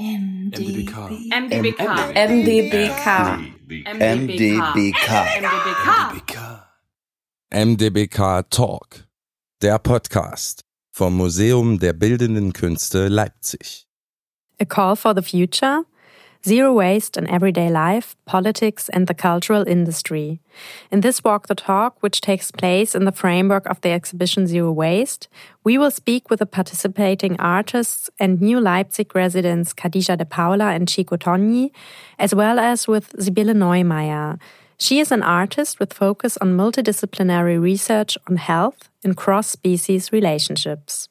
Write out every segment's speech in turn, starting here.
MDBK. MDBK. MDBK. MDBK. MDBK. MDBK Talk. Der Podcast vom Museum der Bildenden Künste Leipzig. A call for the future? Zero waste in everyday life, politics, and the cultural industry. In this Walk the Talk, which takes place in the framework of the exhibition Zero Waste, we will speak with the participating artists and new Leipzig residents Kadija de Paula and Chico Togni, as well as with Sybille Neumeyer. She is an artist with focus on multidisciplinary research on health in cross species relationships.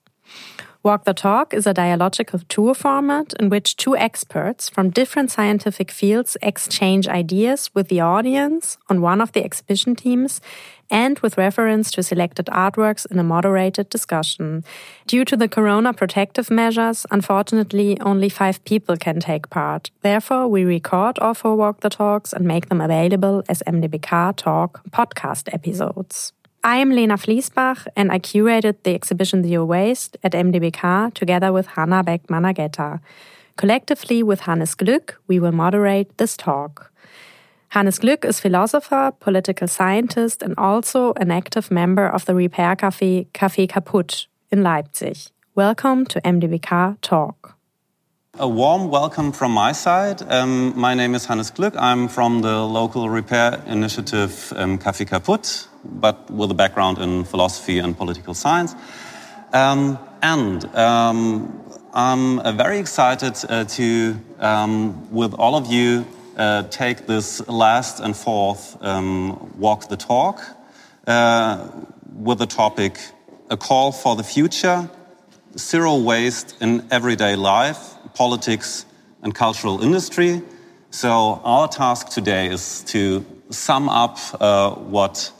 Walk the Talk is a dialogical tour format in which two experts from different scientific fields exchange ideas with the audience on one of the exhibition teams and with reference to selected artworks in a moderated discussion. Due to the corona protective measures, unfortunately, only five people can take part. Therefore, we record all four Walk the Talks and make them available as MDBK Talk podcast episodes. I am Lena Fliesbach and I curated the exhibition Zero Waste at MDBK together with Hanna Beck-Managetta. Collectively with Hannes Glück, we will moderate this talk. Hannes Glück is philosopher, political scientist, and also an active member of the repair cafe Café Kaputt in Leipzig. Welcome to MDBK Talk. A warm welcome from my side. Um, my name is Hannes Glück. I'm from the local repair initiative um, Kaputt, but with a background in philosophy and political science. Um, and um, I'm uh, very excited uh, to, um, with all of you, uh, take this last and fourth um, walk the talk uh, with the topic A Call for the Future Zero Waste in Everyday Life politics, and cultural industry. So our task today is to sum up uh, what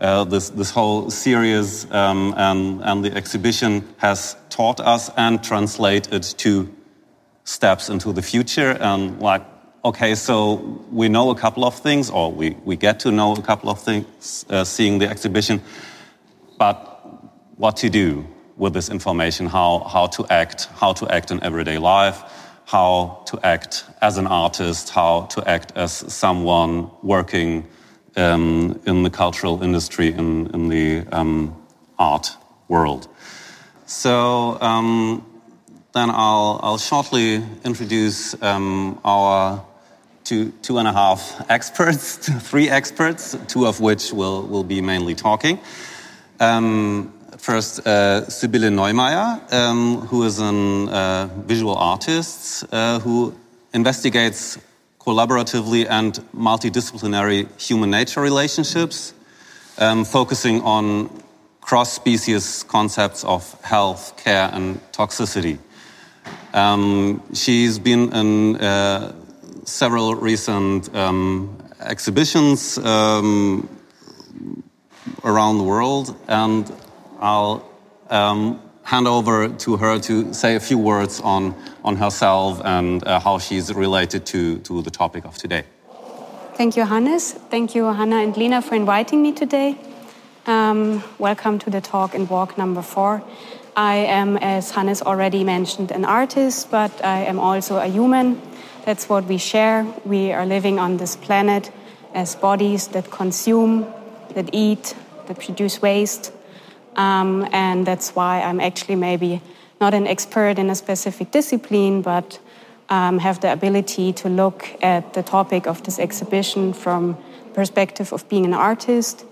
uh, this, this whole series um, and, and the exhibition has taught us and translate it to steps into the future. And like, okay, so we know a couple of things, or we, we get to know a couple of things uh, seeing the exhibition, but what to do? With this information, how, how to act, how to act in everyday life, how to act as an artist, how to act as someone working um, in the cultural industry, in, in the um, art world. So um, then I'll, I'll shortly introduce um, our two, two and a half experts, three experts, two of which will, will be mainly talking. Um, First, uh, Sybille Neumeyer, um, who is a uh, visual artist uh, who investigates collaboratively and multidisciplinary human nature relationships, um, focusing on cross species concepts of health, care, and toxicity. Um, she's been in uh, several recent um, exhibitions um, around the world and I'll um, hand over to her to say a few words on, on herself and uh, how she's related to, to the topic of today. Thank you, Hannes. Thank you, Hanna and Lena, for inviting me today. Um, welcome to the talk and walk number four. I am, as Hannes already mentioned, an artist, but I am also a human. That's what we share. We are living on this planet as bodies that consume, that eat, that produce waste, um, and that's why I'm actually maybe not an expert in a specific discipline, but um, have the ability to look at the topic of this exhibition from perspective of being an artist,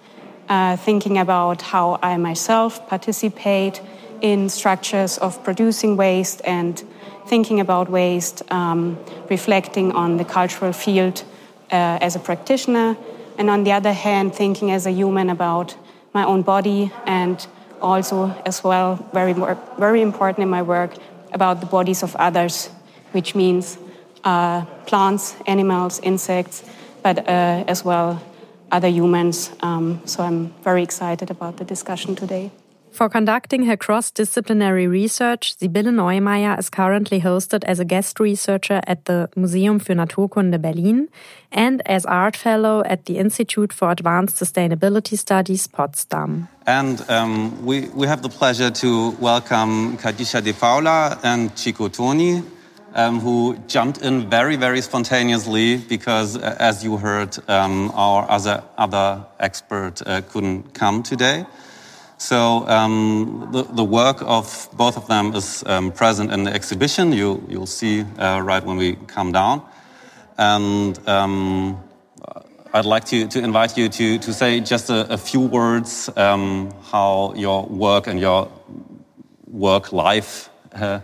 uh, thinking about how I myself participate in structures of producing waste and thinking about waste, um, reflecting on the cultural field uh, as a practitioner, and on the other hand, thinking as a human about my own body and also as well very very important in my work about the bodies of others, which means uh, plants, animals, insects, but uh, as well other humans. Um, so I'm very excited about the discussion today. For conducting her cross disciplinary research, Sybille Neumeyer is currently hosted as a guest researcher at the Museum für Naturkunde Berlin and as art fellow at the Institute for Advanced Sustainability Studies Potsdam. And um, we, we have the pleasure to welcome Kadija de Paula and Chico Togni. um, who jumped in very, very spontaneously because, uh, as you heard, um, our other, other expert uh, couldn't come today. So um, the, the, work of both of them is um, present in the exhibition. You, you'll see uh, right when we come down. And um, I'd like to, to invite you to, to say just a, a few words um, how your work and your work life uh,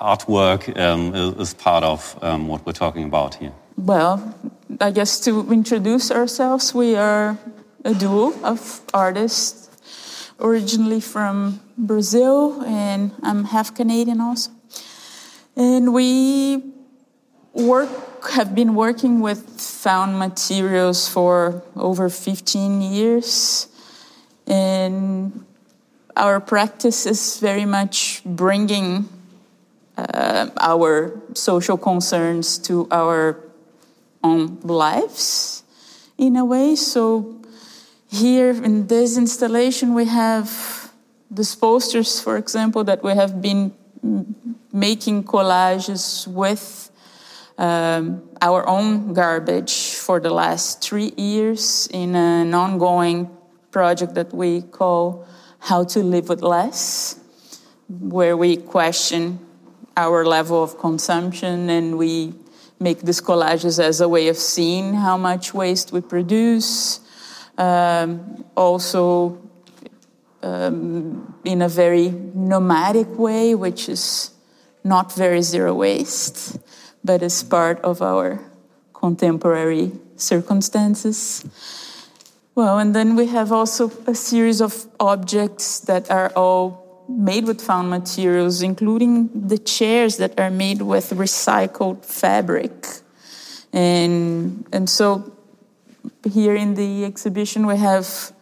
artwork um, is, is, part of um, what we're talking about here. Well, I guess to introduce ourselves, we are a duo of artists originally from Brazil, and I'm half Canadian also. And we work have been working with found materials for over 15 years, and our practice is very much bringing uh, our social concerns to our own lives in a way. So here in this installation, we have these posters, for example, that we have been making collages with um, our own garbage for the last three years in an ongoing project that we call How to Live with Less, where we question our level of consumption and we make these collages as a way of seeing how much waste we produce um, also um, in a very nomadic way, which is not very zero waste, but is part of our contemporary circumstances. Well, and then we have also a series of objects that are all made with found materials, including the chairs that are made with recycled fabric. And, and so here in the exhibition, we have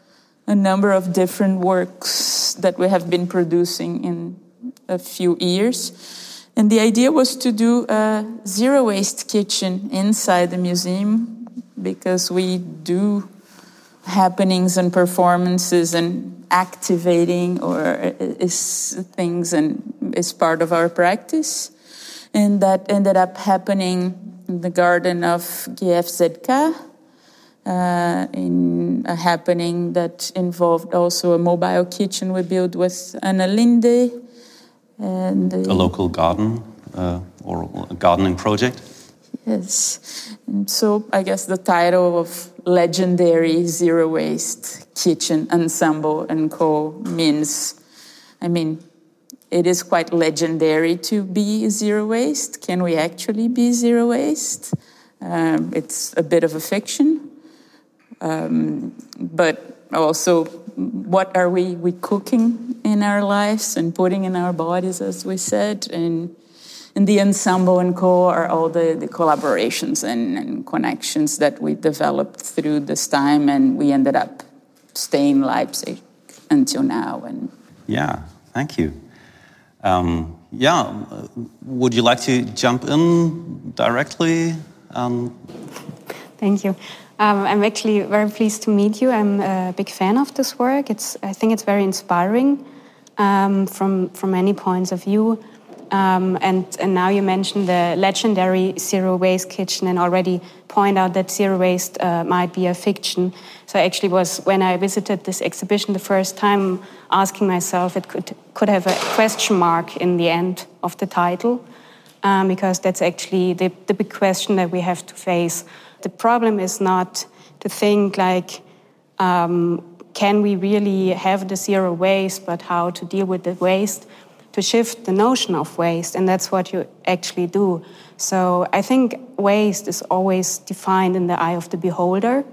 a number of different works that we have been producing in a few years. And the idea was to do a zero waste kitchen inside the museum because we do happenings and performances and activating or is things and is part of our practice. And that ended up happening in the garden of GFZK uh, in a happening that involved also a mobile kitchen we built with Anna Linde. And a local garden uh, or a gardening project? Yes. And so I guess the title of Legendary Zero Waste Kitchen Ensemble and Co. means, I mean, it is quite legendary to be zero waste. Can we actually be zero waste? Um, it's a bit of a fiction, um, but also, what are we, we cooking in our lives and putting in our bodies, as we said? And, and the ensemble and co are all the, the collaborations and, and connections that we developed through this time, and we ended up staying in Leipzig until now. And yeah, thank you. Um, yeah, would you like to jump in directly? Um, Thank you. Um, I'm actually very pleased to meet you. I'm a big fan of this work. It's, I think it's very inspiring um, from, from many points of view. Um, and, and now you mentioned the legendary zero waste kitchen and already point out that zero waste uh, might be a fiction. So I actually was, when I visited this exhibition the first time, asking myself it could, could have a question mark in the end of the title, um, because that's actually the, the big question that we have to face the problem is not to think like, um, can we really have the zero waste, but how to deal with the waste, to shift the notion of waste, and that's what you actually do. So I think waste is always defined in the eye of the beholder.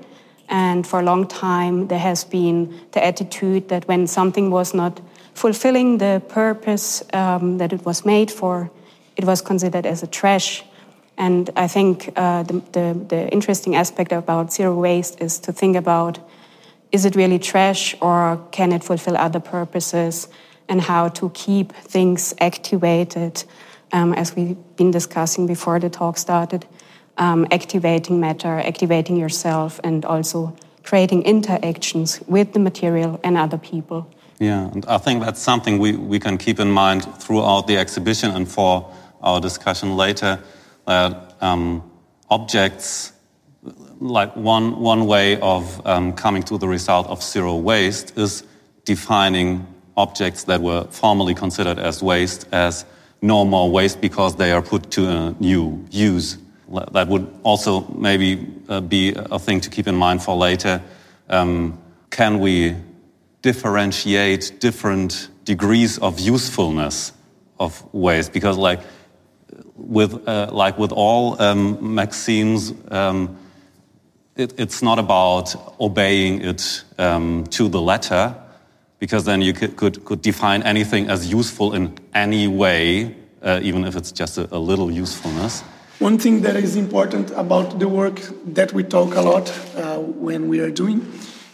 And for a long time, there has been the attitude that when something was not fulfilling the purpose um, that it was made for, it was considered as a trash. And I think uh, the, the, the, interesting aspect about zero waste is to think about is it really trash or can it fulfill other purposes and how to keep things activated, um, as we've been discussing before the talk started, um, activating matter, activating yourself, and also creating interactions with the material and other people. Yeah, and I think that's something we, we can keep in mind throughout the exhibition and for our discussion later that um, objects, like one, one way of um, coming to the result of zero waste is defining objects that were formerly considered as waste as no more waste because they are put to a new use. That would also maybe uh, be a thing to keep in mind for later. Um, can we differentiate different degrees of usefulness of waste? Because, like with uh, like with all um, maxims, um, it, it's not about obeying it um, to the letter because then you could, could, could define anything as useful in any way, uh, even if it's just a, a, little usefulness. One thing that is important about the work that we talk a lot uh, when we are doing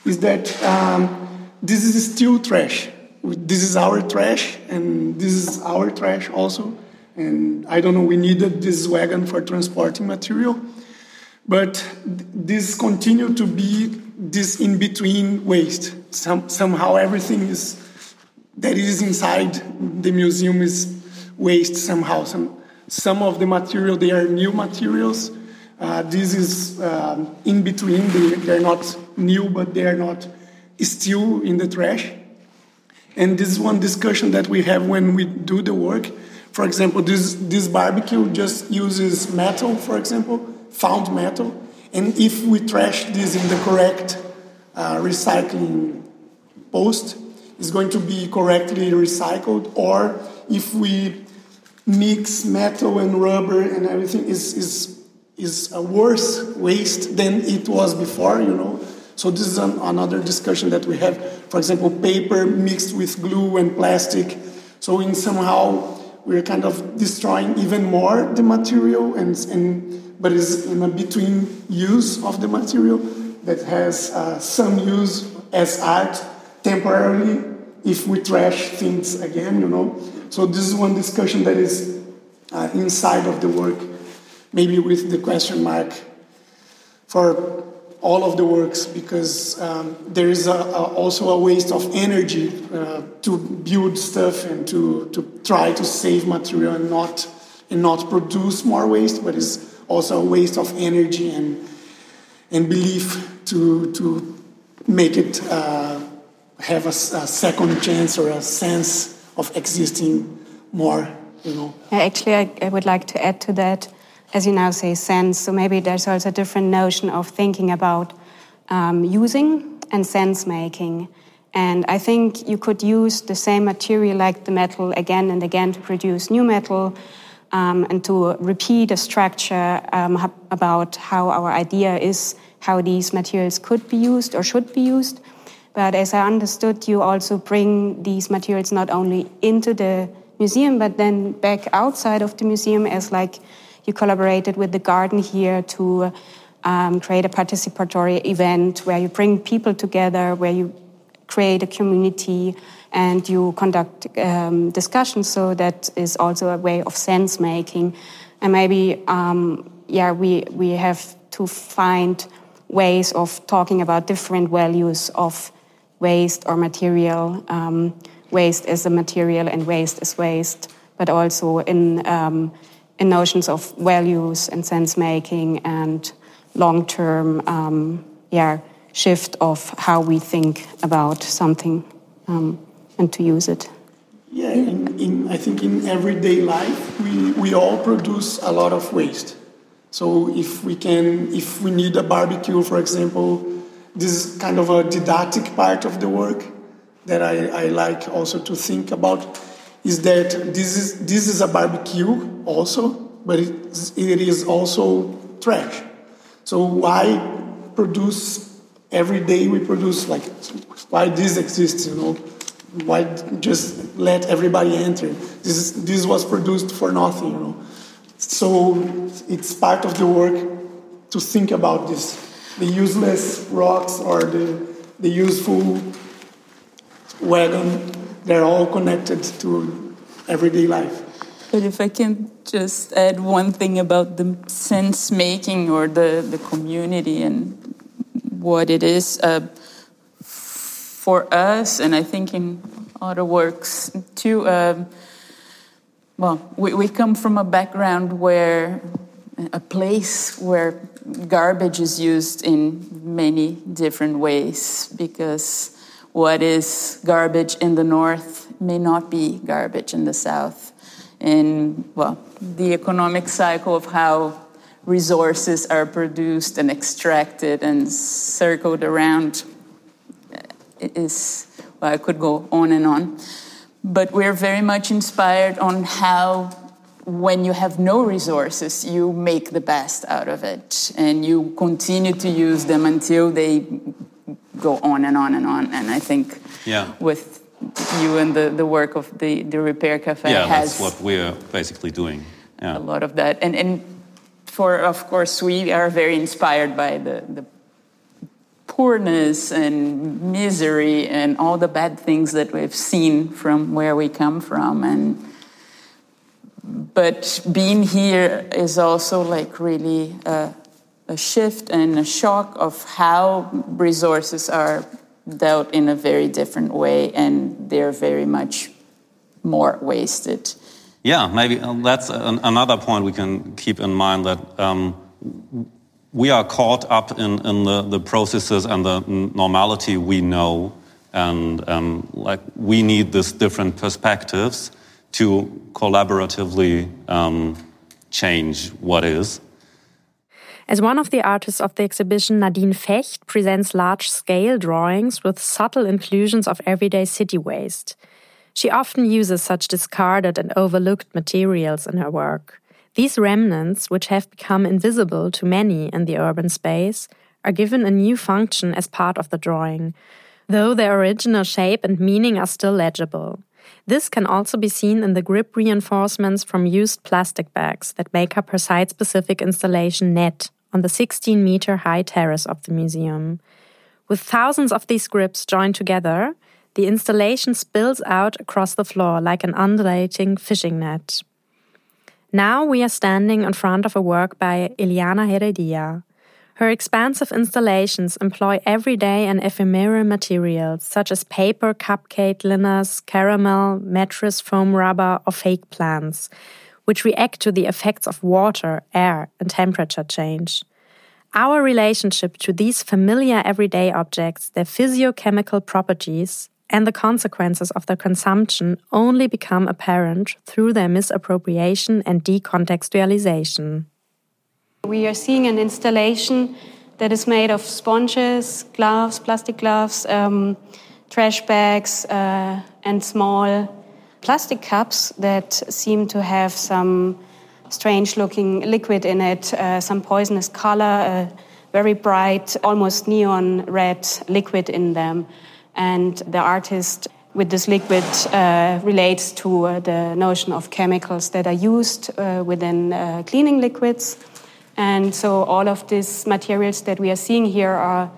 is that um, this is still trash. This is our trash, and this is our trash also. And I don't know, we needed this wagon for transporting material. But this continued to be this in between waste. Some, somehow everything is that is inside the museum is waste somehow. Some, some of the material, they are new materials. Uh, this is um, in between. They, they're not new, but they are not still in the trash. And this is one discussion that we have when we do the work. For example, this, this barbecue just uses metal, for example, found metal. And if we trash this in the correct uh, recycling post, it's going to be correctly recycled. Or if we mix metal and rubber and everything, is is is a worse waste than it was before. You know. So this is an, another discussion that we have. For example, paper mixed with glue and plastic. So in somehow we're kind of destroying even more the material and and but it's in a between use of the material that has uh, some use as art temporarily if we trash things again, you know. So this is one discussion that is uh, inside of the work, maybe with the question mark for all of the works, because um, there is a, a, also a waste of energy uh, to build stuff and to, to try to save material and not and not produce more waste, but is also a waste of energy and, and belief to, to make it uh, have a, a, second chance or a sense of existing more, you know. Actually, I, I would like to add to that, as you now say, sense. So maybe there's also a different notion of thinking about um, using and sense making. And I think you could use the same material like the metal again and again to produce new metal um, and to repeat a structure um, about how our idea is how these materials could be used or should be used. But as I understood, you also bring these materials not only into the museum, but then back outside of the museum as like you collaborated with the garden here to um, create a participatory event where you bring people together, where you create a community and you conduct um, discussions. So that is also a way of sense making. And maybe, um, yeah, we, we have to find ways of talking about different values of waste or material. Um, waste as a material and waste as waste, but also in, um, in notions of values and sense making and long term um, yeah, shift of how we think about something. Um, and to use it. Yeah, in, in, I think in everyday life, we, we all produce a lot of waste. So if we can, if we need a barbecue, for example, this is kind of a didactic part of the work that I, I like also to think about is that this is this is a barbecue also, but it, it is also trash. So why produce every day we produce like why this exists, you know? why just let everybody enter? This, is, this was produced for nothing, you know. So it's part of the work to think about this. The useless rocks or the, the useful wagon, they're all connected to everyday life. But if I can just add one thing about the sense making or the, the community and what it is. Uh, for us, and I think in other works too, um, well, we, we come from a background where a place where garbage is used in many different ways because what is garbage in the north may not be garbage in the south. And, well, the economic cycle of how resources are produced and extracted and circled around eh, is, well, I could go on and on. But we're very much inspired on how, when you have no resources, you make the best out of it and you continue to use them until they go on and on and on. And I think Yeah. with you and the, the work of the, the Repair Cafe Yeah, has that's what we're basically doing. Yeah. a lot of that. And, and for, of course, we are very inspired by the, the poorness and misery and all the bad things that we've seen from where we come from. And but being here is also like really a, a shift and a shock of how resources are dealt in a very different way, and they're very much more wasted. Yeah, maybe uh, that's an, another point we can keep in mind that um, we are caught up in, in the, the processes and the normality we know, and um, like we need these different perspectives to collaboratively um, change what is. As one of the artists of the exhibition, Nadine Fecht presents large scale drawings with subtle inclusions of everyday city waste. She often uses such discarded and overlooked materials in her work. These remnants, which have become invisible to many in the urban space, are given a new function as part of the drawing, though their original shape and meaning are still legible. This can also be seen in the grip reinforcements from used plastic bags that make up her site specific installation net on the 16 meter high terrace of the museum. With thousands of these grips joined together, the installation spills out across the floor like an undulating fishing net. Now we are standing in front of a work by Iliana Heredia. Her expansive installations employ everyday and ephemeral materials such as paper, cupcake liners, caramel, mattress foam rubber, or fake plants, which react to the effects of water, air, and temperature change. Our relationship to these familiar everyday objects, their physiochemical properties, and the consequences of their consumption only become apparent through their misappropriation and decontextualization. We are seeing an installation that is made of sponges, gloves, plastic gloves, um, trash bags, uh, and small plastic cups that seem to have some strange looking liquid in it, uh, some poisonous color, a very bright, almost neon red liquid in them. And the artist with this liquid uh, relates to uh, the notion of chemicals that are used uh, within uh, cleaning liquids. And so all of these materials that we are seeing here are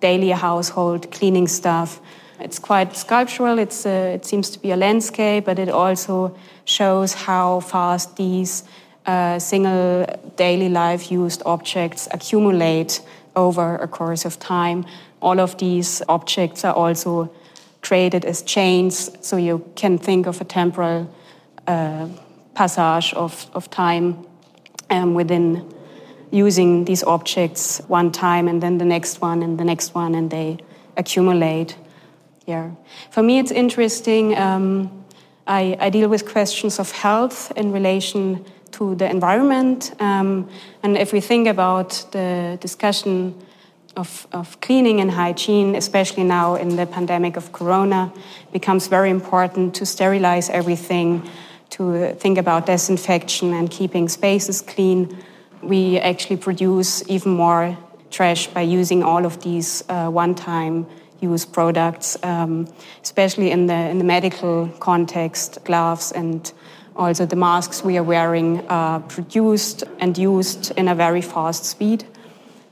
daily household cleaning stuff. It's quite sculptural, it's a, it seems to be a landscape, but it also shows how fast these uh, single daily life used objects accumulate over a course of time. All of these objects are also created as chains, so you can think of a temporal uh, passage of, of time um, within using these objects one time and then the next one and the next one, and they accumulate. Yeah. For me, it's interesting. Um, I, I, deal with questions of health in relation to the environment. Um, and if we think about the discussion of, of, cleaning and hygiene, especially now in the pandemic of corona, becomes very important to sterilize everything, to think about disinfection and keeping spaces clean. We actually produce even more trash by using all of these uh, one time use products, um, especially in the, in the medical context, gloves and also the masks we are wearing are produced and used in a very fast speed.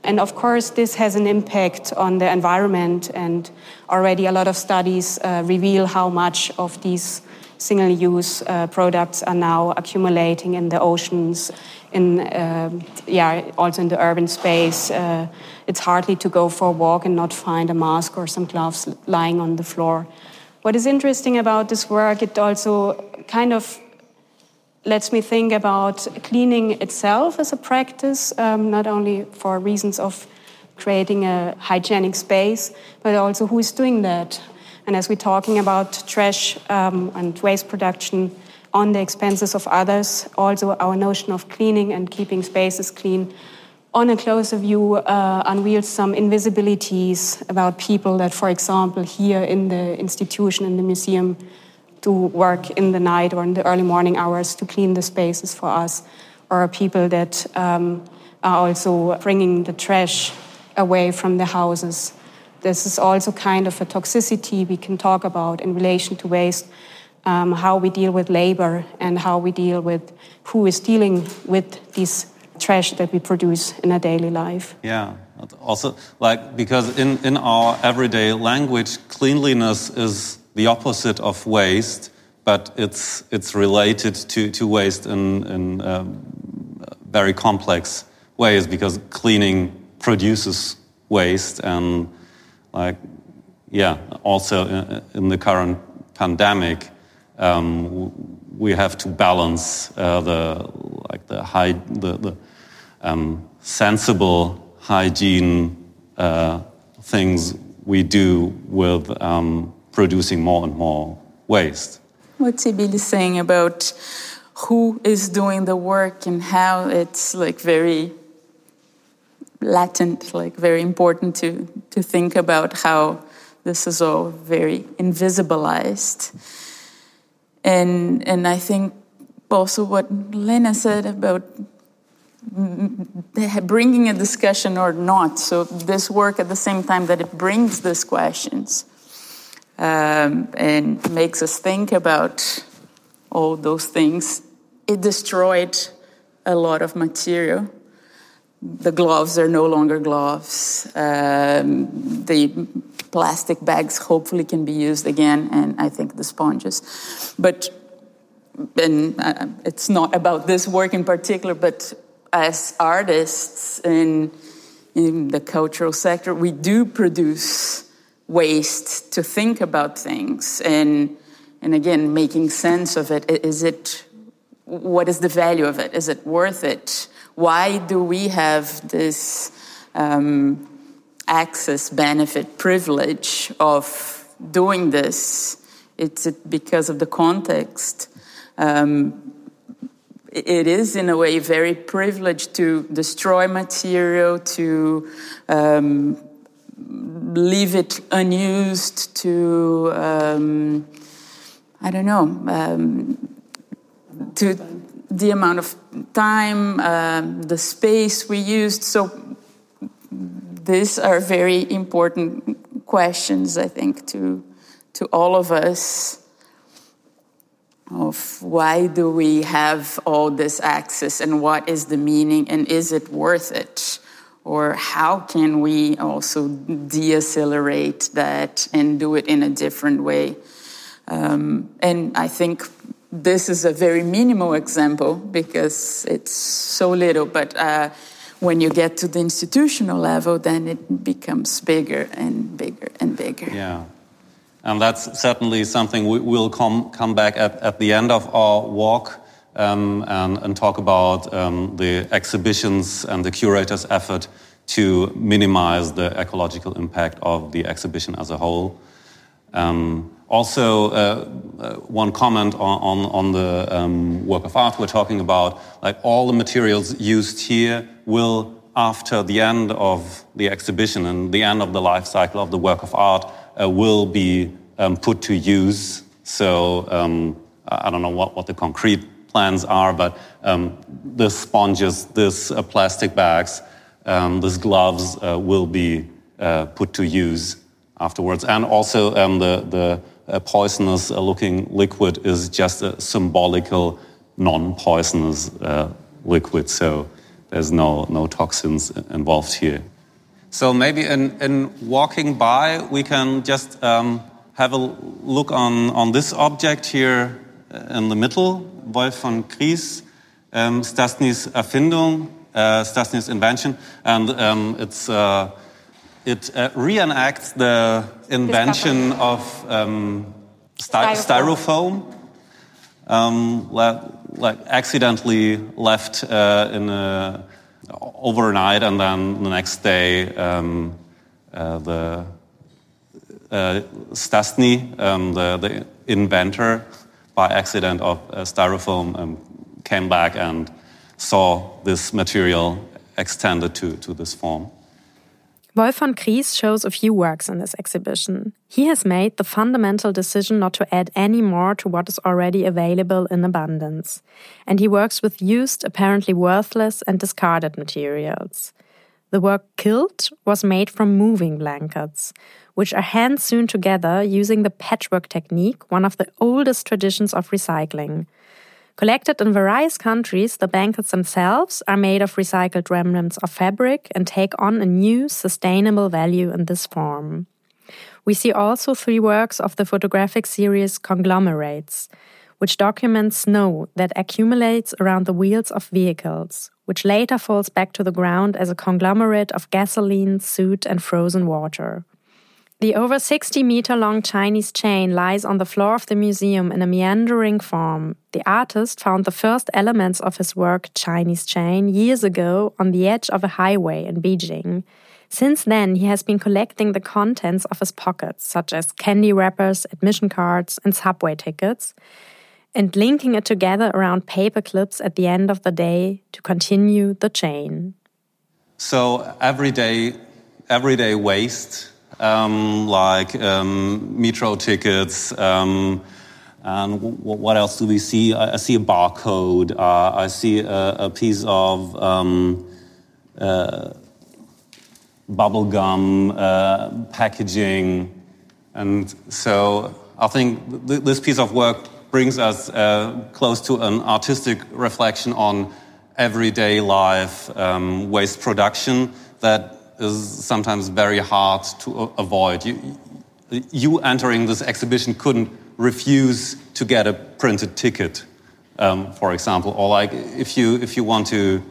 And of course, this has an impact on the environment, and already a lot of studies uh, reveal how much of these single use uh, products are now accumulating in the oceans, in, uh, yeah, also in the urban space. Uh, it's hardly to go for a walk and not find a mask or some gloves lying on the floor. What is interesting about this work, it also kind of lets me think about cleaning itself as a practice, um, not only for reasons of creating a hygienic space, but also who is doing that. And as we're talking about trash um, and waste production on the expenses of others, also our notion of cleaning and keeping spaces clean on a closer view uh, unveils some invisibilities about people that, for example, here in the institution, in the museum, do work in the night or in the early morning hours to clean the spaces for us, or people that um, are also bringing the trash away from the houses. This is also kind of a toxicity we can talk about in relation to waste, um, how we deal with labor and how we deal with who is dealing with this trash that we produce in our daily life. Yeah, also like because in, in our everyday language, cleanliness is the opposite of waste, but it's, it's related to, to waste in, in um, very complex ways because cleaning produces waste and like yeah also in, in the current pandemic um, we have to balance uh, the like the high the, the um, sensible hygiene uh, things we do with um, producing more and more waste. What Sibyl is saying about who is doing the work and how it's like very latent, like very important to, to think about how this is all very invisibilized. And, and I think also what Lena said about bringing a discussion or not. So this work at the same time that it brings these questions um, and makes us think about all those things. It destroyed a lot of material. The gloves are no longer gloves. Um, the plastic bags hopefully can be used again, and I think the sponges. But and uh, it's not about this work in particular, but as artists in, in the cultural sector, we do produce waste to think about things and and again making sense of it is it what is the value of it is it worth it why do we have this um, access benefit privilege of doing this? It's because of the context. Um, it is in a way very privileged to destroy material, to um, leave it unused, to um, I don't know, um, to the amount of time, uh, the space we used. So these are very important questions, I think, to to all of us of why do we have all this access and what is the meaning and is it worth it? Or how can we also de-accelerate that and do it in a different way? Um, and I think this is a very minimal example because it's so little, but uh, when you get to the institutional level, then it becomes bigger and bigger and bigger. Yeah. And that's certainly something we will come, come back at, at the end of our walk um, and, and, talk about um, the exhibitions and the curator's effort to minimize the ecological impact of the exhibition as a whole. Um, also, uh, uh, one comment on, on, on the um, work of art we're talking about, like all the materials used here will, after the end of the exhibition and the end of the life cycle of the work of art, uh, will be um, put to use. So um, I don't know what, what the concrete plans are, but um, the sponges, this uh, plastic bags, um, these gloves uh, will be uh, put to use afterwards. And also um, the, the poisonous looking liquid is just a symbolical non-poisonous uh, liquid. So there's no, no toxins involved here. So maybe in, in walking by, we can just um, have a look on, on this object here uh, in the middle, Wolf von Kries, um, Stastny's Erfindung, uh, Stastny's invention, and um, it's, uh, it uh, reenacts the invention of um, styrofoam. styrofoam. Um, like accidentally left uh, in a, overnight, and then the next day um, uh, the uh, Stastny, um, the, the, inventor, by accident of styrofoam, um, came back and saw this material extended to, to this form. Wolf von Kries shows a few works in this exhibition. He has made the fundamental decision not to add any more to what is already available in abundance. And he works with used, apparently worthless, and discarded materials. The work Quilt was made from moving blankets, which are hand sewn together using the patchwork technique, one of the oldest traditions of recycling. Collected in various countries, the blankets themselves are made of recycled remnants of fabric and take on a new, sustainable value in this form. We see also three works of the photographic series Conglomerates, which documents snow that accumulates around the wheels of vehicles, which later falls back to the ground as a conglomerate of gasoline, soot, and frozen water. The over 60 meter long Chinese chain lies on the floor of the museum in a meandering form. The artist found the first elements of his work, Chinese Chain, years ago on the edge of a highway in Beijing. Since then, he has been collecting the contents of his pockets, such as candy wrappers, admission cards, and subway tickets, and linking it together around paper clips at the end of the day to continue the chain. So, everyday, everyday waste um, like um, metro tickets. Um, and what else do we see? I, see a barcode. Uh, I see a, a piece of um, uh, bubble gum uh, packaging. And so I think th this piece of work brings us uh, close to an artistic reflection on everyday life um, waste production that is sometimes very hard to avoid. You, you entering this exhibition couldn't refuse to get a printed ticket, um, for example, or like if you if you want to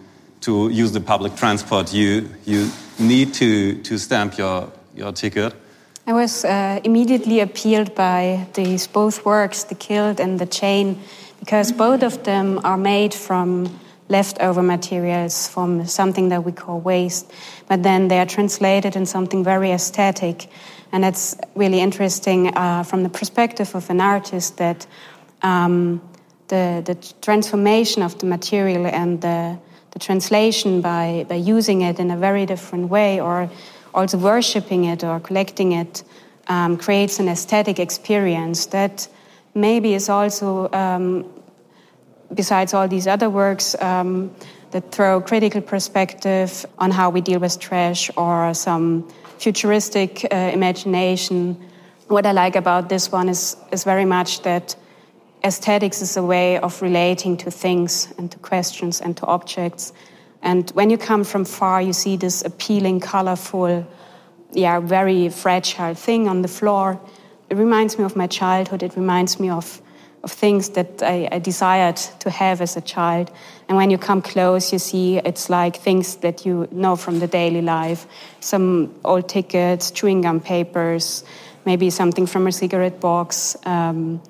to use the public transport, you you need to to stamp your your ticket. I was uh, immediately appealed by these both works, the kilt and the chain, because both of them are made from leftover materials from something that we call waste, but then they are translated in something very aesthetic. And that's really interesting uh, from the perspective of an artist that um, the, the transformation of the material and the, the translation by, by using it in a very different way or also worshipping it or collecting it um, creates an aesthetic experience that maybe is also um, besides all these other works um, that throw critical perspective on how we deal with trash or some futuristic uh, imagination. What I like about this one is, is very much that aesthetics is a way of relating to things and to questions and to objects. And when you come from far, you see this appealing, colorful, yeah, very fragile thing on the floor. It reminds me of my childhood. It reminds me of of things that I, I, desired to have as a child. And when you come close, you see it's like things that you know from the daily life some old tickets, chewing gum papers, maybe something from a cigarette box. Um,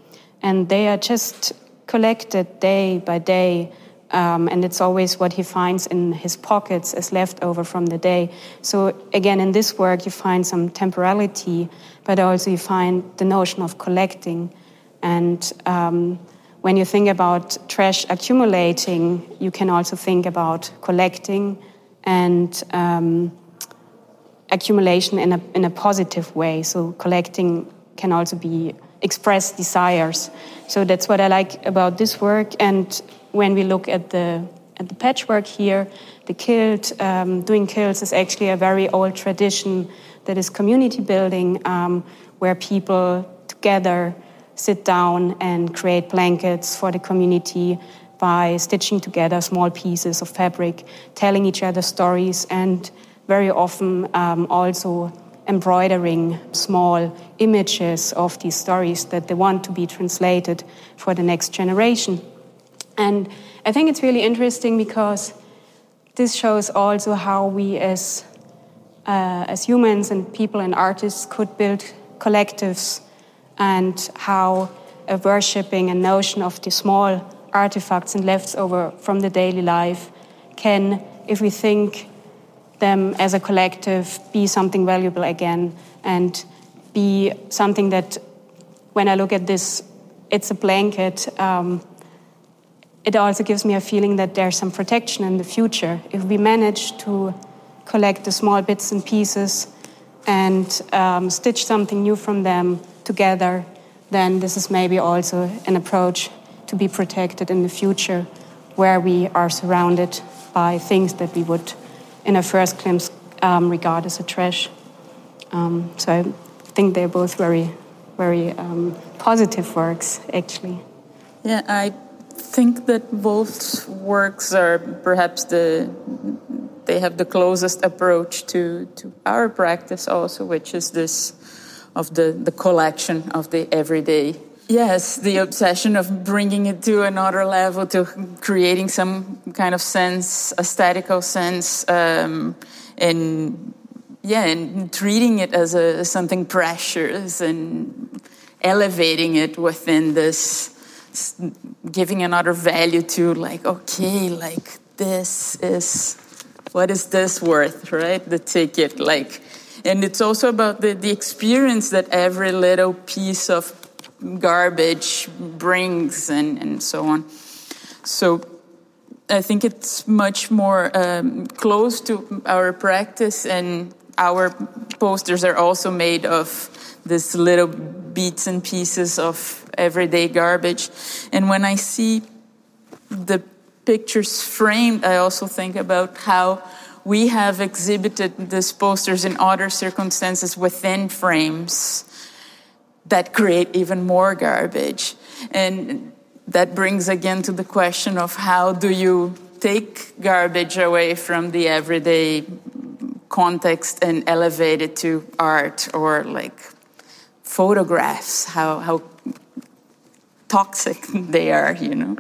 and they are just collected day by day. Um, and it's always what he finds in his pockets as leftover from the day. So, again, in this work, you find some temporality, but also you find the notion of collecting. And um, when you think about trash accumulating, you can also think about collecting and um, accumulation in a, in a positive way. So, collecting can also be express desires. So, that's what I like about this work. And when we look at the at the patchwork here, the kilt, um, doing kilts is actually a very old tradition that is community building, um, where people together sit down and create blankets for the community by stitching together small pieces of fabric, telling each other stories, and very often um, also embroidering small images of these stories that they want to be translated for the next generation. And I think it's really interesting because this shows also how we as uh, as humans and people and artists could build collectives and how a worshipping a notion of the small artifacts and leftover from the daily life can, if we think them as a collective, be something valuable again and be something that, when I look at this, it's a blanket. Um, it also gives me a feeling that there's some protection in the future. If we manage to collect the small bits and pieces and um, stitch something new from them together, then this is maybe also an approach to be protected in the future where we are surrounded by things that we would, in a first glimpse, um, regard as a trash. Um, so I think they're both very, very um, positive works, actually. Yeah, I think that both works are perhaps the they have the closest approach to, to our practice also, which is this of the, the collection of the everyday. Yes, the obsession of bringing it to another level, to creating some kind of sense, aesthetical sense, um, and yeah, and treating it as a something precious and elevating it within this, giving another value to like, okay, like this is what is this worth, right? The ticket, like, and it's also about the, the experience that every little piece of garbage brings and, and so on. So I think it's much more um, close to our practice, and our posters are also made of this little bits and pieces of everyday garbage. And when I see the pictures framed, I also think about how we have exhibited these posters in other circumstances within frames that create even more garbage. And that brings again to the question of how do you take garbage away from the everyday context and elevate it to art or like photographs, how, how toxic they are, you know.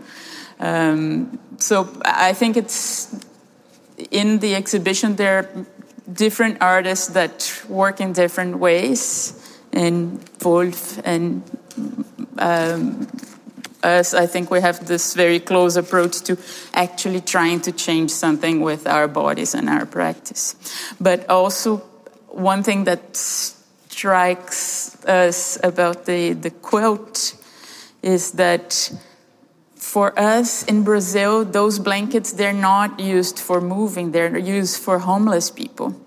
Um, so I think it's in the exhibition there are different artists that work in different ways, and Wolf and um, us, I think we have this very close approach to actually trying to change something with our bodies and our practice. But also, one thing that strikes us about the, the quilt is that for us in Brazil, those blankets, they're not used for moving, they're used for homeless people.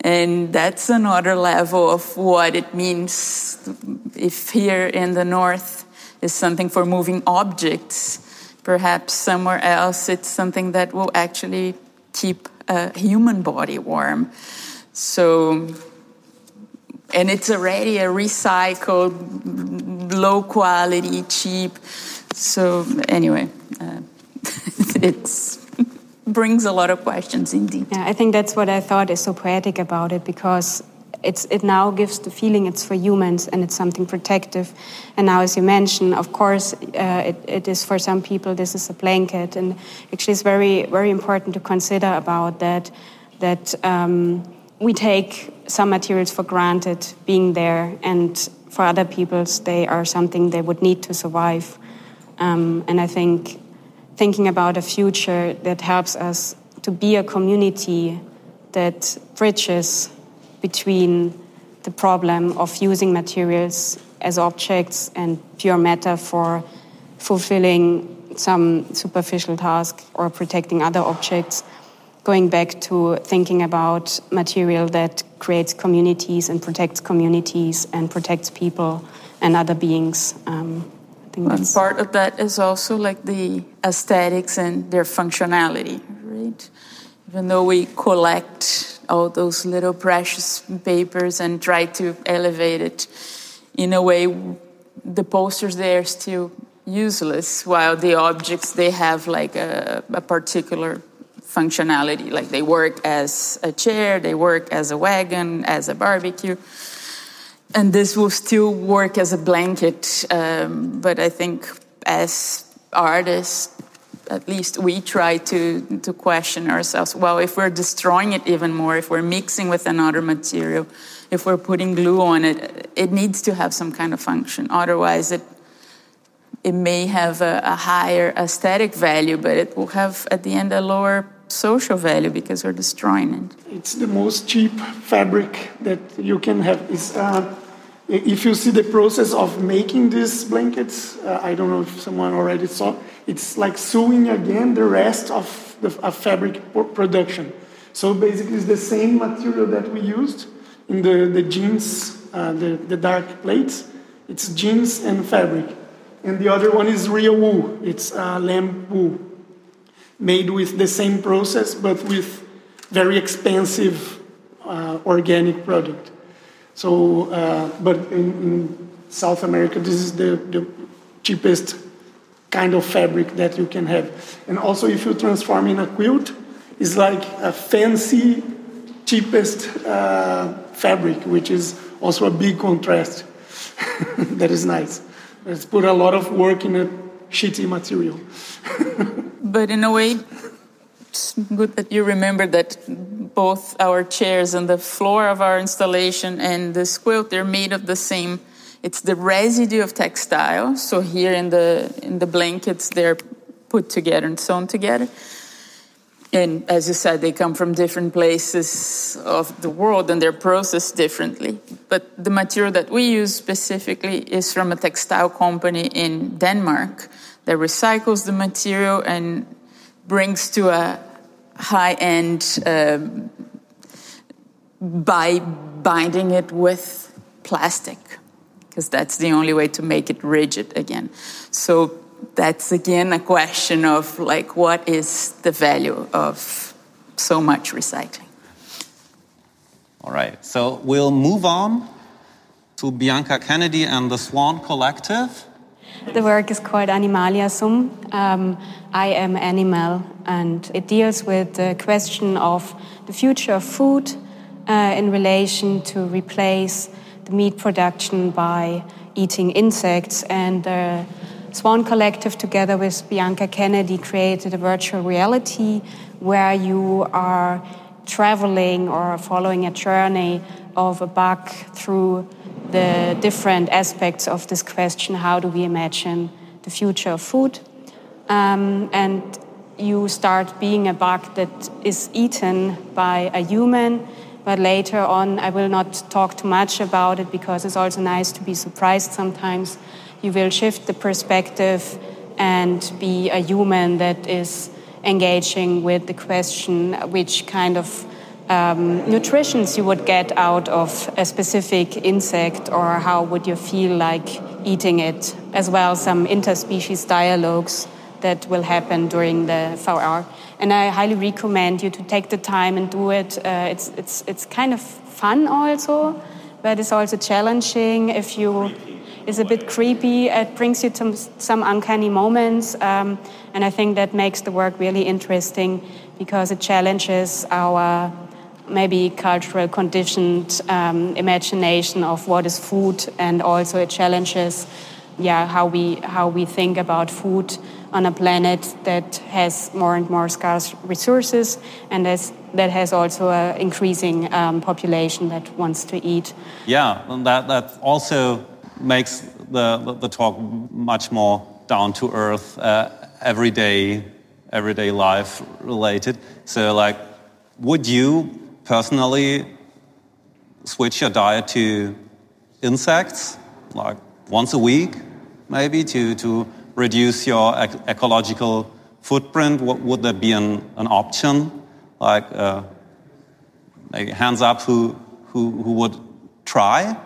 And that's another level of what it means if here in the north is something for moving objects. Perhaps somewhere else it's something that will actually keep a human body warm. So, and it's already a recycled, low quality, cheap. So, anyway, uh, it's brings a lot of questions indeed. Yeah, I think that's what I thought is so poetic about it because it's, it now gives the feeling it's for humans and it's something protective. And now, as you mentioned, of course, uh, it, it is for some people, this is a blanket. And actually, it's very, very important to consider about that, that um, we take some materials for granted being there, and for other peoples, they are something they would need to survive. Um, and I think thinking about a future that helps us to be a community that bridges between the problem of using materials as objects and pure matter for fulfilling some superficial task or protecting other objects, going back to thinking about material that creates communities and protects communities and protects people and other beings. Um, and part of that is also like the aesthetics and their functionality, right? Even though we collect all those little precious papers and try to elevate it in a way the posters they are still useless while the objects they have like a, a particular functionality. Like they work as a chair they work as a wagon as a barbecue and this will still work as a blanket um, but i think as artists at least we try to, to question ourselves well, if we're destroying it even more, if we're mixing with another material, if we're putting glue on it, it needs to have some kind of function. Otherwise, it, it may have a, a, higher aesthetic value, but it will have at the end a lower social value because we're destroying it. It's the most cheap fabric that you can have. It's, uh, if you see the process of making these blankets, uh, I don't know if someone already saw, it's like sewing again the rest of the of fabric production. So basically, it's the same material that we used in the, the jeans, uh, the, the dark plates. It's jeans and fabric and the other one is real wool. It's uh, lamb wool, made with the same process but with very expensive uh, organic product. So, uh, but in, in, South America, this is the, the, cheapest kind of fabric that you can have. And also, if you transform in a quilt, it's like a fancy, cheapest uh, fabric, which is also a big contrast. that is nice. It's put a lot of work in a shitty material. but in a way, it's good that you remember that both our chairs and the floor of our installation and the quilt they're made of the same. It's the residue of textile. So here in the in the blankets, they're put together and sewn together and as you said, they come from different places of the world and they're processed differently. But the material that we use specifically is from a textile company in Denmark that recycles the material and brings to a high end um, by binding it with plastic, because that's the only way to make it rigid again. So that's again a question of like what is the value of so much recycling? All right. So we'll move on to bianca kennedy and the swan collective the work is called animalia sum um, i am animal and it deals with the question of the future of food uh, in relation to replace the meat production by eating insects. And uh, Swan Collective, together with Bianca Kennedy, created a virtual reality where you are traveling or following a journey of a bug through the different aspects of this question how do we imagine the future of food? Um, and you start being a bug that is eaten by a human. But later on, I will not talk too much about it because it's also nice to be surprised sometimes you will shift the perspective and be a human that is engaging with the question which kind of um, nutritions you would get out of a specific insect or how would you feel like eating it as well some interspecies dialogues that will happen during the VR and I highly recommend you to take the time and do it uh, it's, it's, it's kind of fun also but it's also challenging if you is a bit creepy. It brings you to some uncanny moments, um, and I think that makes the work really interesting because it challenges our maybe cultural conditioned um, imagination of what is food, and also it challenges, yeah, how we how we think about food on a planet that has more and more scarce resources and as, that has also an increasing um, population that wants to eat. Yeah, that, that also makes the, the, the talk much more down to earth, uh, everyday, everyday life related. So, like, would you personally switch your diet to insects, like once a week, maybe, to, to reduce your ec ecological footprint? What, would that be an, an option? Like, uh, hands up who, who, who would try?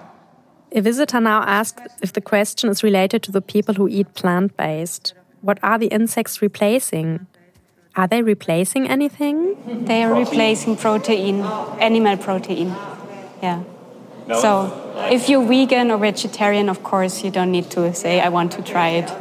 A visitor now asked if the question is related to the people who eat plant based. What are the insects replacing? Are they replacing anything? They are replacing protein, animal protein. Yeah. No. So if you're vegan or vegetarian, of course, you don't need to say, I want to try it.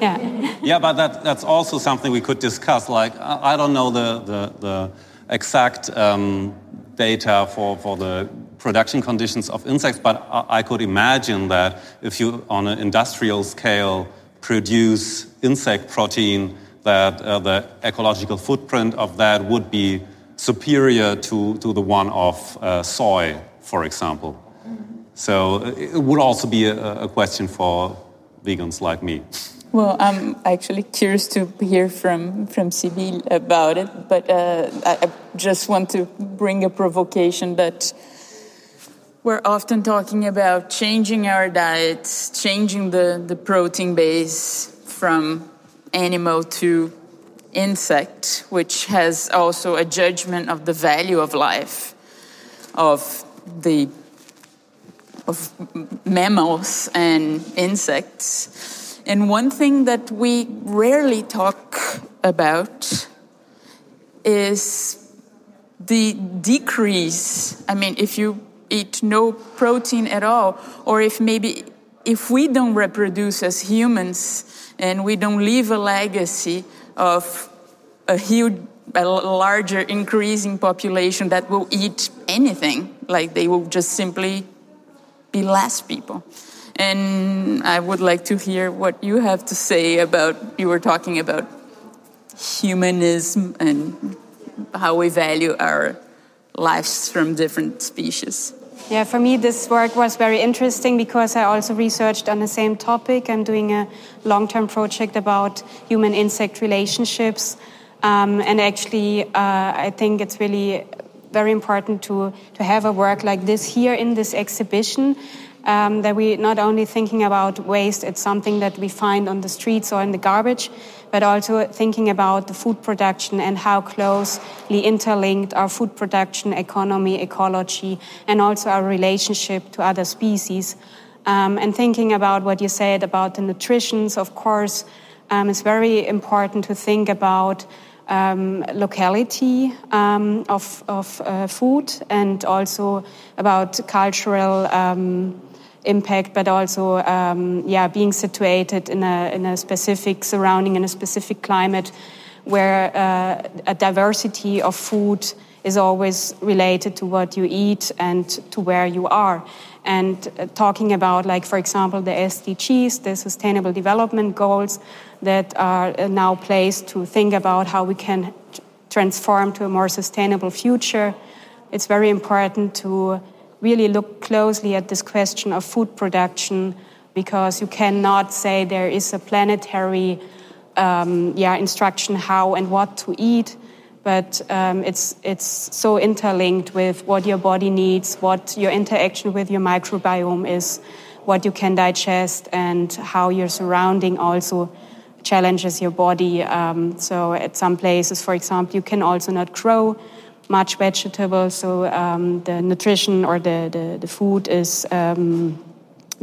Yeah. yeah, but that, that's also something we could discuss. Like, I don't know the, the, the exact um, data for, for the production conditions of insects, but I could imagine that if you, on an industrial scale, produce insect protein, that uh, the ecological footprint of that would be superior to, to the one of uh, soy, for example. So it would also be a, a question for vegans like me. Well, I'm actually curious to hear from from Sybille about it, but uh, I, I just want to bring a provocation that we're often talking about changing our diets, changing the, the protein base from animal to insect, which has also a judgment of the value of life, of the of mammals and insects. And one thing that we rarely talk about is the decrease. I mean, if you eat no protein at all, or if maybe if we don't reproduce as humans and we don't leave a legacy of a huge, a larger increasing population that will eat anything, like they will just simply be less people. And I would like to hear what you have to say about, you were talking about humanism and how we value our lives from different species. Yeah, for me, this work was very interesting because I also researched on the same topic. I'm doing a long term project about human insect relationships. Um, and actually, uh, I think it's really very important to, to have a work like this here in this exhibition um, that we're not only thinking about waste, it's something that we find on the streets or in the garbage, but also thinking about the food production and how closely interlinked our food production, economy, ecology, and also our relationship to other species. Um, and thinking about what you said about the nutritions, of course, um, it's very important to think about um, locality um, of, of uh, food and also about cultural um, impact, but also um, yeah, being situated in a, in a specific surrounding, in a specific climate where uh, a diversity of food is always related to what you eat and to where you are. And uh, talking about, like, for example, the SDGs, the Sustainable Development Goals that are uh, now placed to think about how we can transform to a more sustainable future, it's very important to really look closely at this question of food production because you cannot say there is a planetary um, yeah, instruction how and what to eat, but um, it's, it's so interlinked with what your body needs, what your interaction with your microbiome is, what you can digest, and how your surrounding also challenges your body. Um, so, at some places, for example, you can also not grow much vegetables, so um, the nutrition or the, the, the food is um,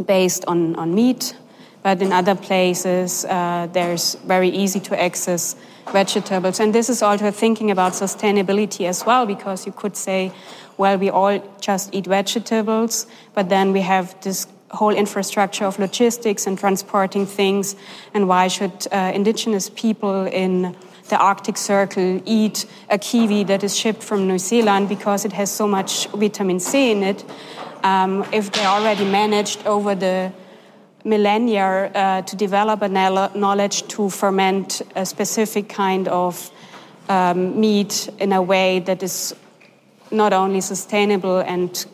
based on, on meat. But in other places, uh, there's very easy to access vegetables. And this is also thinking about sustainability as well, because you could say, well, we all just eat vegetables, but then we have this whole infrastructure of logistics and transporting things. And why should uh, indigenous people in the Arctic Circle eat a kiwi that is shipped from New Zealand because it has so much vitamin C in it. Um, if they already managed over the millennia uh, to develop a knowledge to ferment a specific kind of um, meat in a way that is not only sustainable and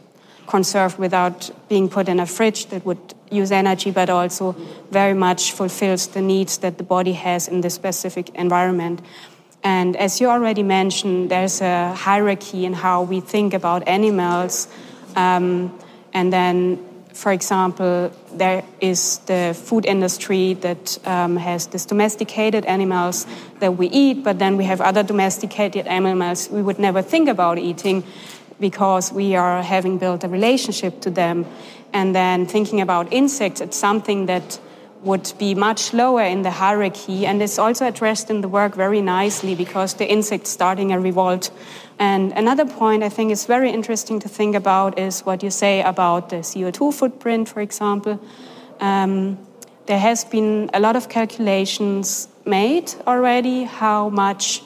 conserved without being put in a fridge that would use energy, but also very much fulfills the needs that the body has in this specific environment. And as you already mentioned, there's a hierarchy in how we think about animals. Um, and then, for example, there is the food industry that um, has this domesticated animals that we eat, but then we have other domesticated animals we would never think about eating because we are having built a relationship to them. And then thinking about insects, it's something that would be much lower in the hierarchy and it's also addressed in the work very nicely because the insect's starting a revolt. And another point I think is very interesting to think about is what you say about the CO2 footprint, for example. Um, there has been a lot of calculations made already how much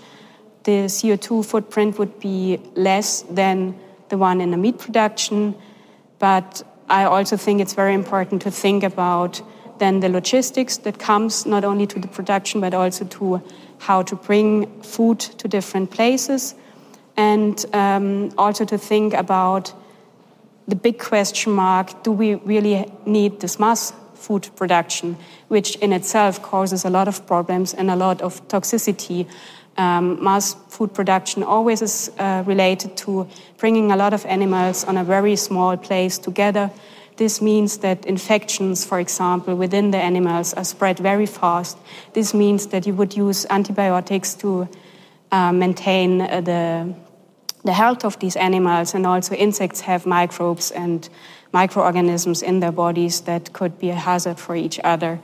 the CO2 footprint would be less than the one in the meat production. But I also think it's very important to think about then the logistics that comes not only to the production but also to how to bring food to different places and um, also to think about the big question mark do we really need this mass food production, which in itself causes a lot of problems and a lot of toxicity. Um, mass food production always is uh, related to bringing a lot of animals on a very small place together. This means that infections, for example, within the animals are spread very fast. This means that you would use antibiotics to uh, maintain uh, the, the health of these animals, and also insects have microbes and microorganisms in their bodies that could be a hazard for each other.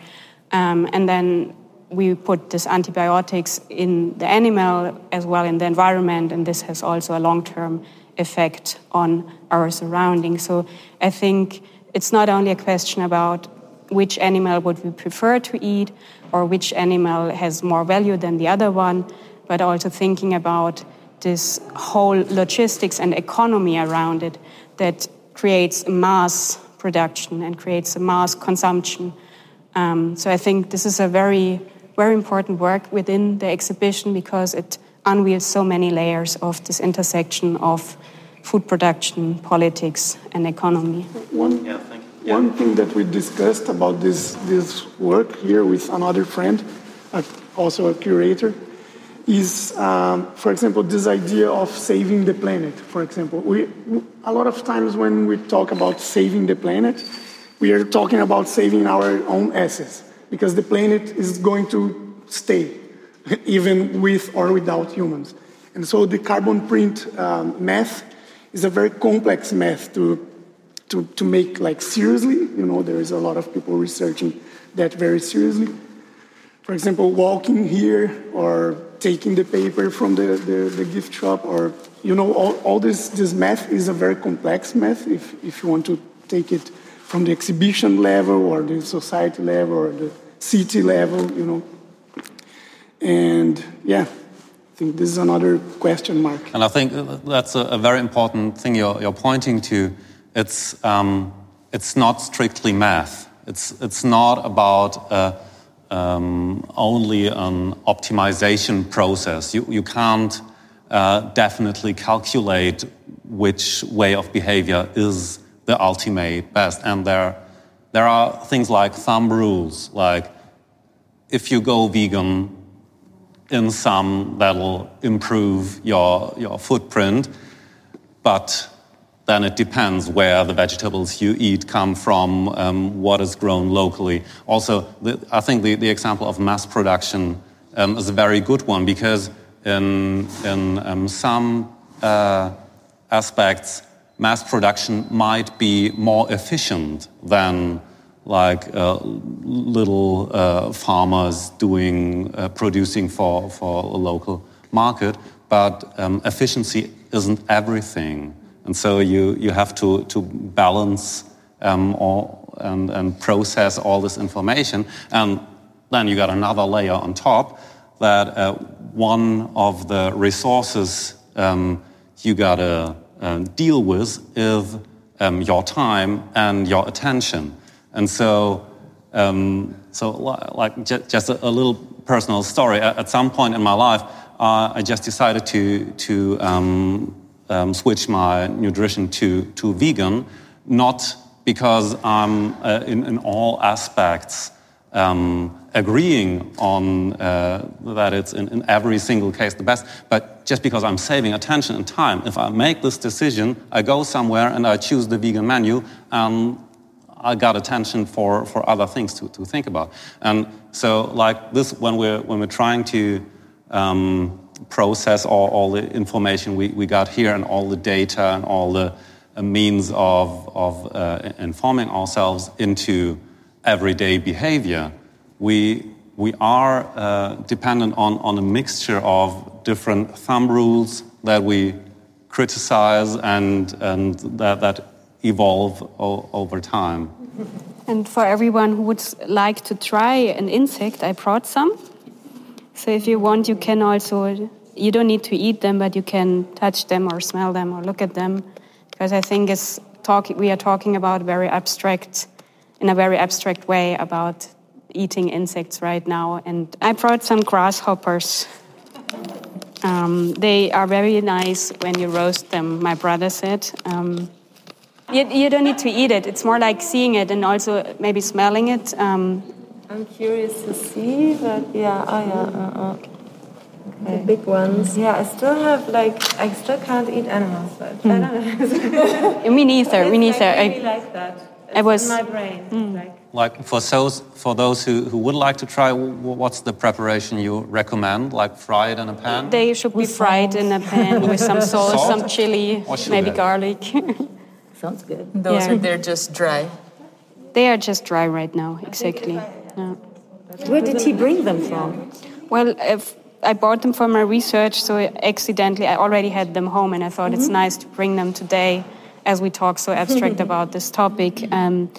Um, and then we put these antibiotics in the animal as well in the environment, and this has also a long term effect on our surroundings. So I think it's not only a question about which animal would we prefer to eat or which animal has more value than the other one, but also thinking about this whole logistics and economy around it that creates mass production and creates a mass consumption. Um, so I think this is a very, very important work within the exhibition because it unveils so many layers of this intersection of food production, politics, and economy. One, yeah, yeah. one thing that we discussed about this, this work here with another friend, uh, also a curator, is, um, for example, this idea of saving the planet. For example, we, a lot of times when we talk about saving the planet, we are talking about saving our own assets because the planet is going to stay, even with or without humans. And so the carbon print um, math is a very complex math to, to, to make like seriously. You know, there is a lot of people researching that very seriously. For example, walking here or taking the paper from the, the, the, gift shop or you know all, all this, this math is a very complex math if, if you want to take it from the exhibition level or the society level or the city level you know. And yeah i think this is another question mark. And i think that's a, very important thing you're, you're pointing to. It's, um, it's not strictly math. It's, it's not about uh, um, only an optimization process. You, you can't uh, definitely calculate which way of behavior is the ultimate best. And there, there are things like thumb rules, like if you go vegan, in some that'll improve your, your footprint, but then it depends where the vegetables you eat come from, um, what is grown locally. Also, the, I think the, the example of mass production um, is a very good one because in, in um, some uh, aspects, mass production might be more efficient than like uh, little uh, farmers doing uh, producing for, for a local market. But um, efficiency isn't everything. And so you, you have to, to balance um, all, and, and process all this information. And then you got another layer on top that uh, one of the resources um, you got uh, deal with is um, your time and your attention. And so, um, so like just a, a, little personal story. At some point in my life, uh, I just decided to, to um, um, switch my nutrition to, to vegan, not because I'm uh, in, in all aspects um, agreeing on uh, that it's in, in, every single case the best, but just because I'm saving attention and time. If I make this decision, I go somewhere and I choose the vegan menu, and I got attention for, for other things to, to think about. And so, like this, when we're, when we're trying to um, process all, all the information we, we got here and all the data and all the uh, means of, of uh, informing ourselves into everyday behavior, we, we are uh, dependent on, on a mixture of different thumb rules that we criticize and, and that, that evolve over time. And for everyone who would like to try an insect, I brought some. So if you want, you can also, you don't need to eat them, but you can touch them or smell them or look at them. Because I think it's talk, we are talking about very abstract, in a very abstract way about eating insects right now. And I brought some grasshoppers. Um, they are very nice when you roast them, my brother said. Um, You, you don't need to eat it. It's more like seeing it and also maybe smelling it. Um, I'm curious to see, but yeah, oh yeah, uh, uh. Okay. The big ones. Yeah, I still have like I still can't eat animals, but mm. I don't know. me neither. me neither. I really I, like that. It's I was in my brain. Mm. Like, like for those for those who, who would like to try, what's the preparation you recommend? Like fry it in a pan? They should be fried in a pan with some salt, salt? some chili, maybe garlic. Sounds good. Those yeah. are they're just dry. They are just dry right now, exactly. Yeah. Where did he bring them from? Well, if I bought them for my research, so accidentally I already had them home, and I thought mm -hmm. it's mm-hmm. nice to bring them today as we talk so abstract about this topic, um,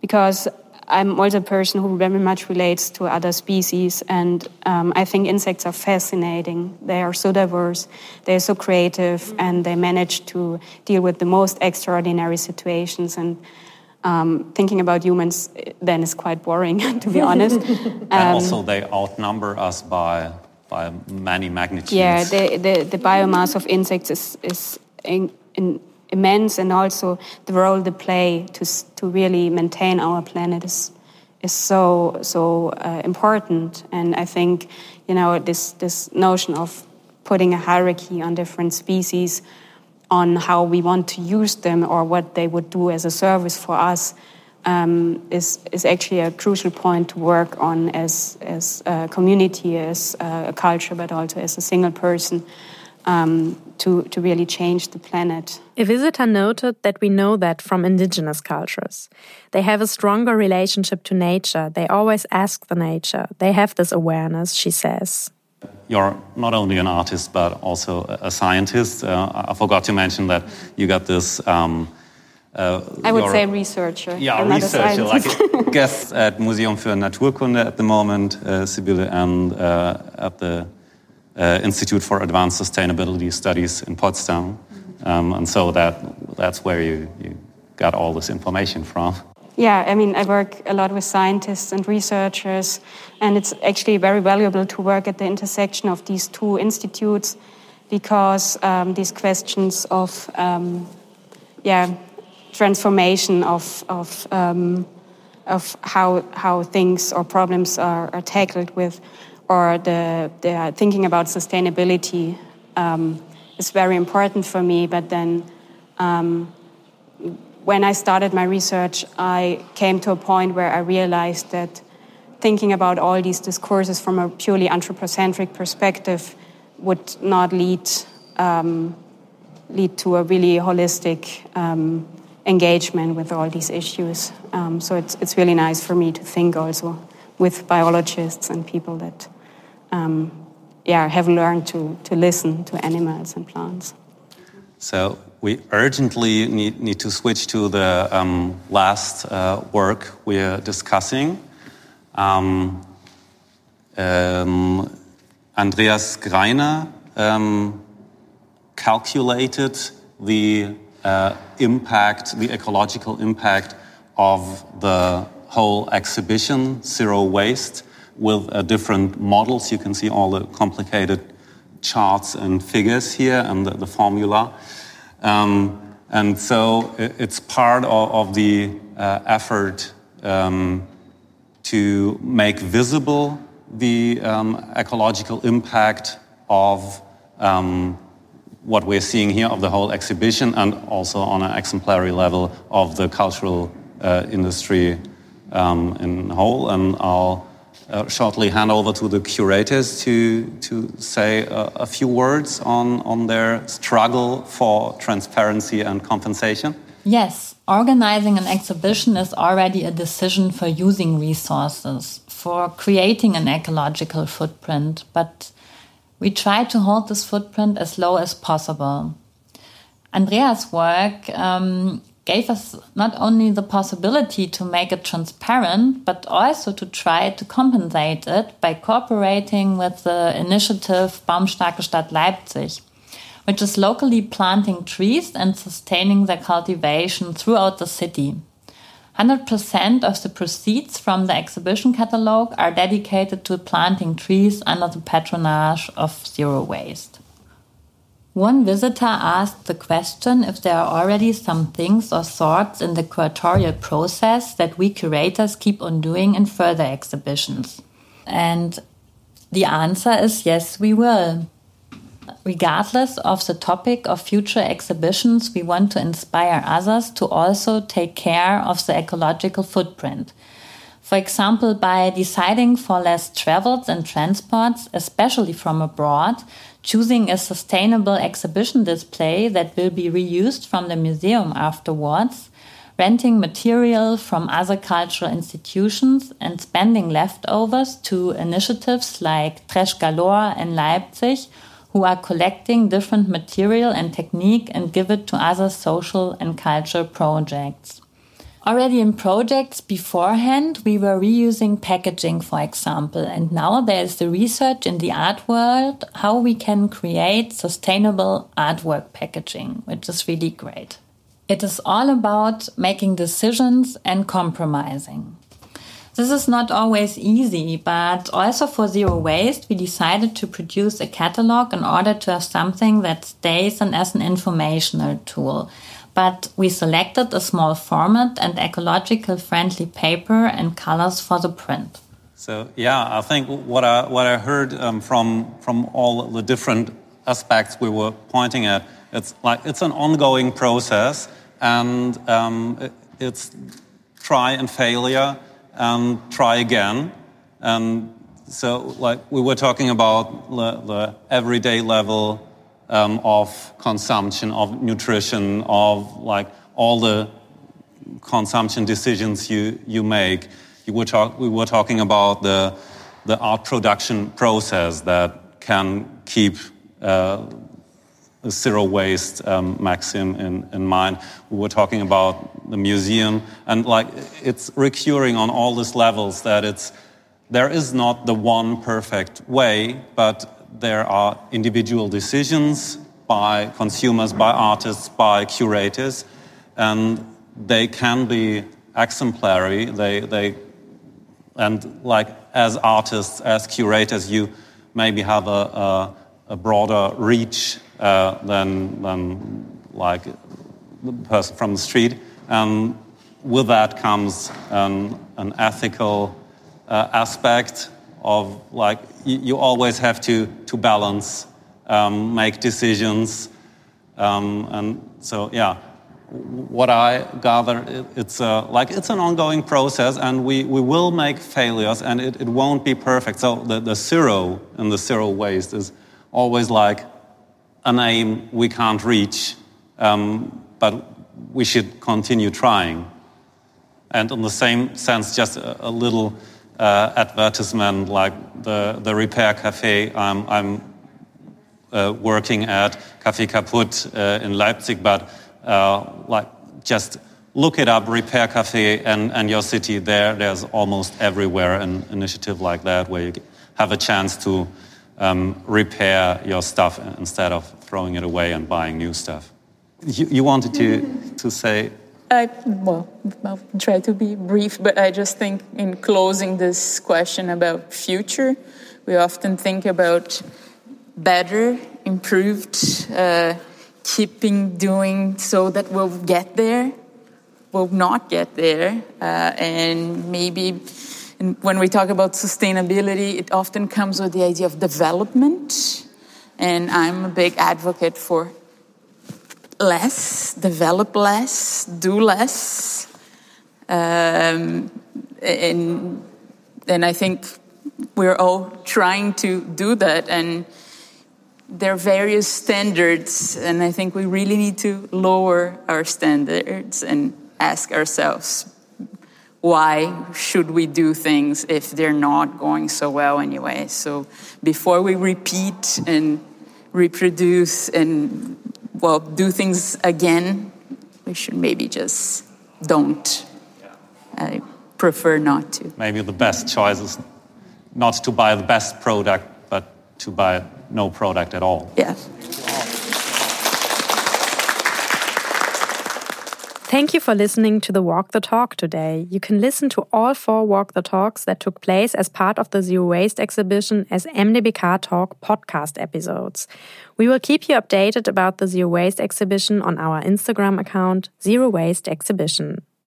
because I'm also a person who very much relates to other species, and um, I think insects are fascinating. They are so diverse, they are so creative, mm -hmm. and they manage to deal with the most extraordinary situations. And um, thinking about humans then is quite boring, to be honest. and um, also, they outnumber us by by many magnitudes. Yeah, the, the, the biomass of insects is, is in, in immense, and also the role they play to, to really maintain our planet is, is so, so uh, important. And I think, you know, this, this notion of putting a hierarchy on different species on how we want to use them or what they would do as a service for us um, is, is actually a crucial point to work on as, as a community, as a culture, but also as a single person. Um, to, to really change the planet. A visitor noted that we know that from indigenous cultures. They have a stronger relationship to nature. They always ask the nature. They have this awareness, she says. You're not only an artist, but also a scientist. Uh, I forgot to mention that you got this um, uh, I would say researcher. Yeah, researcher, like a guest at Museum für Naturkunde at the moment, uh, Sybille, and uh, at the uh, Institute for Advanced Sustainability Studies in Potsdam. Um, and so that, that's where you, you got all this information from. Yeah, I mean, I work a lot with scientists and researchers, and it's actually very valuable to work at the intersection of these two institutes because um, these questions of, um, yeah, transformation of, of, um, of how, how things or problems are, are tackled with, or the, the thinking about sustainability um, is very important for me. But then um, when I started my research, I came to a point where I realized that thinking about all these discourses from a purely anthropocentric perspective would not lead um, lead to a really holistic um, engagement with all these issues. Um, so it's, it's really nice for me to think also with biologists and people that um, yeah, have learned to, to listen to animals and plants. So we urgently need, need to switch to the um, last uh, work we're discussing. Um, um, Andreas Greiner um, calculated the uh, impact, the ecological impact of the whole exhibition, Zero Waste, with uh, different models. You can see all the complicated charts and figures here and the, the formula. Um, and so it's part of, of the uh, effort um, to make visible the um, ecological impact of um, what we're seeing here of the whole exhibition and also on an exemplary level of the cultural uh, industry um, in whole. And I'll uh, shortly hand over to the curators to, to say a, a few words on, on their struggle for transparency and compensation. Yes, organizing an exhibition is already a decision for using resources, for creating an ecological footprint, but we try to hold this footprint as low as possible. Andreas' work um, gave us not only the possibility to make it transparent, but also to try to compensate it by cooperating with the initiative Baumstarke Stadt Leipzig, which is locally planting trees and sustaining their cultivation throughout the city. 100% of the proceeds from the exhibition catalogue are dedicated to planting trees under the patronage of Zero Waste. One visitor asked the question if there are already some things or thoughts in the curatorial process that we curators keep on doing in further exhibitions. And the answer is yes, we will. Regardless of the topic of future exhibitions, we want to inspire others to also take care of the ecological footprint. For example, by deciding for less travels and transports, especially from abroad, choosing a sustainable exhibition display that will be reused from the museum afterwards, renting material from other cultural institutions, and spending leftovers to initiatives like Trash Galore in Leipzig, who are collecting different material and technique and give it to other social and cultural projects. Already in projects beforehand, we were reusing packaging, for example, and now there is the research in the art world how we can create sustainable artwork packaging, which is really great. It is all about making decisions and compromising. This is not always easy, but also for zero waste, we decided to produce a catalog in order to have something that stays and as an informational tool but we selected a small format and ecological friendly paper and colors for the print. So yeah, I think what I what I heard um, from from all the different aspects we were pointing at, it's like it's an ongoing process, and um, it, it's try and failure and try again, and so like we were talking about the, the everyday level um, of consumption, of nutrition, of like all the consumption decisions you, you make. You were talk, we were talking about the, the art production process that can keep uh, zero waste um, maxim in, in mind. We were talking about the museum, and like it's recurring on all these levels that it's there is not the one perfect way, but there are individual decisions by consumers, by artists, by curators, and they can be exemplary. They, they, and like as artists, as curators, you maybe have a, a, a broader reach uh, than, than like the person from the street. And with that comes an, an ethical uh, aspect of like you, always have to, to balance, um, make decisions. Um, and so, yeah, what I gather, it's a, like it's an ongoing process, and we, we will make failures, and it, it won't be perfect. So the, the zero and the zero waste is always like an aim we can't reach, um, but we should continue trying. And in the same sense, just a, a little uh, advertisement like the, the repair cafe I'm, I'm uh, working at, Café Kaputt uh, in Leipzig, but uh, like just look it up, repair cafe and, and your city there. There's almost everywhere an initiative like that where you have a chance to um, repair your stuff instead of throwing it away and buying new stuff. You, you wanted to, to say I, well, I'll try to be brief, but I just think in closing this question about future, we often think about better, improved, uh, keeping doing so that we'll get there, we'll not get there, uh, and maybe when we talk about sustainability, it often comes with the idea of development, and I'm a big advocate for less, develop less, do less. Um, and, and I think we're all trying to do that. And there are various standards, and I think we really need to lower our standards and ask ourselves why should we do things if they're not going so well anyway? So before we repeat and reproduce and well, do things again, we should maybe just don't. I prefer not to. Maybe the best choice is not to buy the best product, but to buy no product at all. Yeah. Thank you for listening to the Walk the Talk today. You can listen to all four Walk the Talks that took place as part of the Zero Waste exhibition as MDBK Talk podcast episodes. We will keep you updated about the Zero Waste exhibition on our Instagram account, Zero Waste Exhibition.